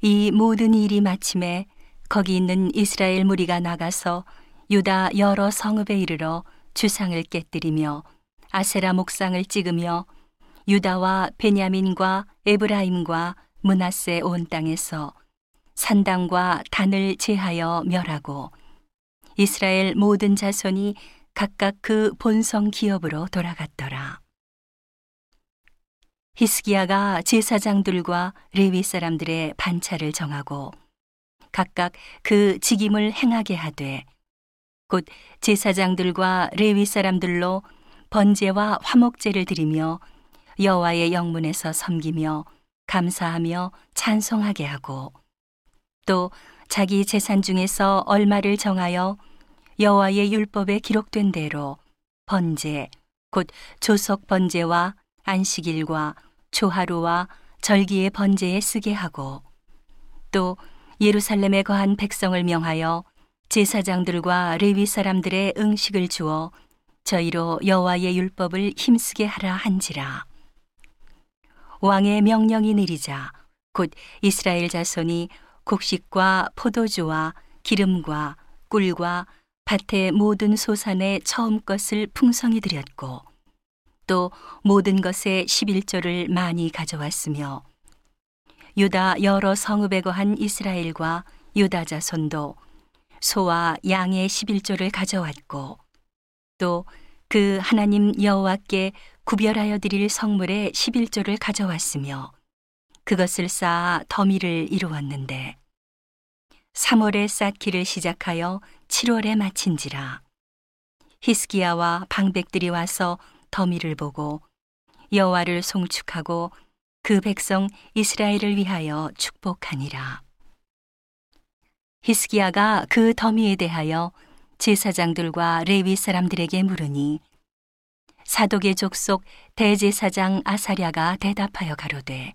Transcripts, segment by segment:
이 모든 일이 마침에 거기 있는 이스라엘 무리가 나가서 유다 여러 성읍에 이르러 주상을 깨뜨리며 아세라 목상을 찍으며 유다와 베냐민과 에브라임과 문하세 온 땅에서 산당과 단을 제하여 멸하고 이스라엘 모든 자손이 각각 그 본성 기업으로 돌아갔더라. 히스기야가 제사장들과 레위 사람들의 반차를 정하고 각각 그 직임을 행하게 하되 곧 제사장들과 레위 사람들로 번제와 화목제를 드리며 여호와의 영문에서 섬기며 감사하며 찬송하게 하고 또 자기 재산 중에서 얼마를 정하여 여호와의 율법에 기록된 대로 번제 곧 조석 번제와 안식일과 초하루와 절기의 번제에 쓰게 하고 또 예루살렘에 거한 백성을 명하여 제사장들과 레위 사람들의 응식을 주어 저희로 여호와의 율법을 힘쓰게 하라 한지라. 왕의 명령이 내리자 곧 이스라엘 자손이 곡식과 포도주와 기름과 꿀과 밭의 모든 소산의 처음 것을 풍성히 드렸고 또 모든 것의 11조를 많이 가져왔으며 유다 여러 성읍에 거한 이스라엘과 유다 자손도 소와 양의 11조를 가져왔고 또 그 하나님 여호와께 구별하여 드릴 성물의 11조를 가져왔으며 그것을 쌓아 더미를 이루었는데 3월에 쌓기를 시작하여 7월에 마친지라 히스기야와 방백들이 와서 더미를 보고 여호와를 송축하고 그 백성 이스라엘을 위하여 축복하니라. 히스기야가 그 더미에 대하여 제사장들과 레위 사람들에게 물으니 사독의 족속 대제사장 아사랴가 대답하여 가로되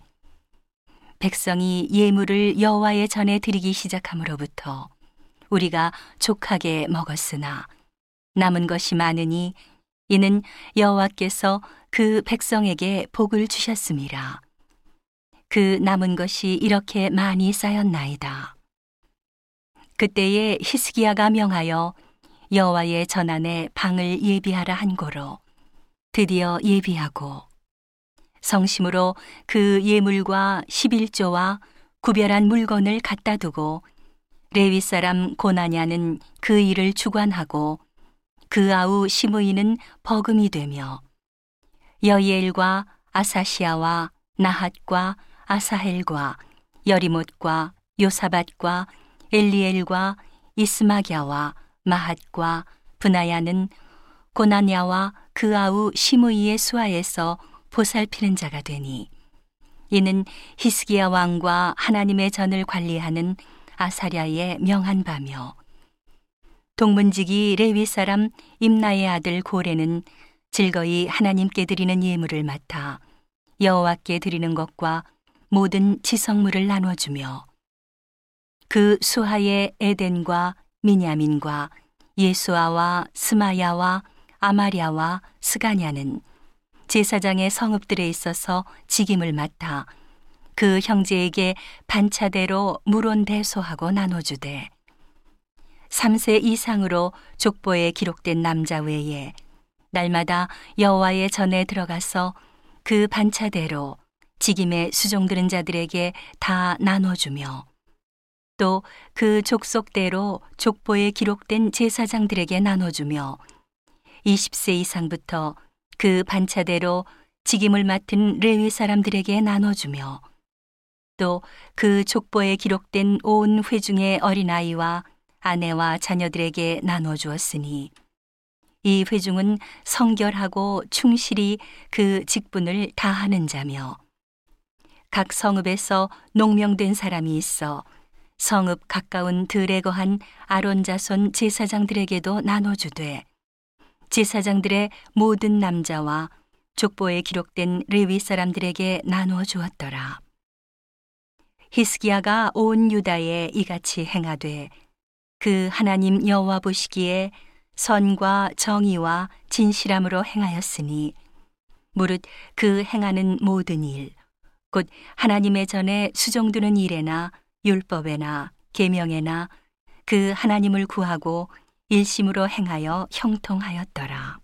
백성이 예물을 여호와의 전에 드리기 시작함으로부터 우리가 족하게 먹었으나 남은 것이 많으니 이는 여호와께서 그 백성에게 복을 주셨습니다. 그 남은 것이 이렇게 많이 쌓였나이다. 그때에 히스기야가 명하여 여호와의 전안에 방을 예비하라 한 고로 드디어 예비하고 성심으로 그 예물과 11조와 구별한 물건을 갖다 두고 레위 사람 고나냐는 그 일을 주관하고 그 아우 시므이는 버금이 되며 여이엘과 아사시아와 나핫과 아사헬과 여리못과 요사밭과 엘리엘과 이스마갸와 마핫과 분하야는 고나냐와 그 아우 시므이의 수하에서 보살피는 자가 되니 이는 히스기야 왕과 하나님의 전을 관리하는 아사랴의 명한 바며 동문직이 레위 사람 임나의 아들 고레는 즐거이 하나님께 드리는 예물을 맡아 여호와께 드리는 것과 모든 지성물을 나눠 주며 그 수하의 에덴과 미냐민과 예수아와 스마야와 아마랴와 스가냐는 제사장의 성읍들에 있어서 직임을 맡아 그 형제에게 반차대로 물온대소하고 나눠주되 3세 이상으로 족보에 기록된 남자 외에 날마다 여호와의 전에 들어가서 그 반차대로 직임에 수종드는 자들에게 다 나눠주며 또 그 족속대로 족보에 기록된 제사장들에게 나눠주며 20세 이상부터 그 반차대로 직임을 맡은 레위 사람들에게 나눠주며 또 그 족보에 기록된 온 회중의 어린아이와 아내와 자녀들에게 나눠 주었으니 이 회중은 성결하고 충실히 그 직분을 다하는 자며 각 성읍에서 농명된 사람이 있어 성읍 가까운 들에 거한 아론 자손 제사장들에게도 나눠 주되 제사장들의 모든 남자와 족보에 기록된 레위 사람들에게 나누어 주었더라. 히스기야가 온 유다에 이같이 행하되 그 하나님 여호와 보시기에 선과 정의와 진실함으로 행하였으니 무릇 그 행하는 모든 일 곧 하나님의 전에 수종두는 일에나 율법에나 계명에나 그 하나님을 구하고 일심으로 행하여 형통하였더라.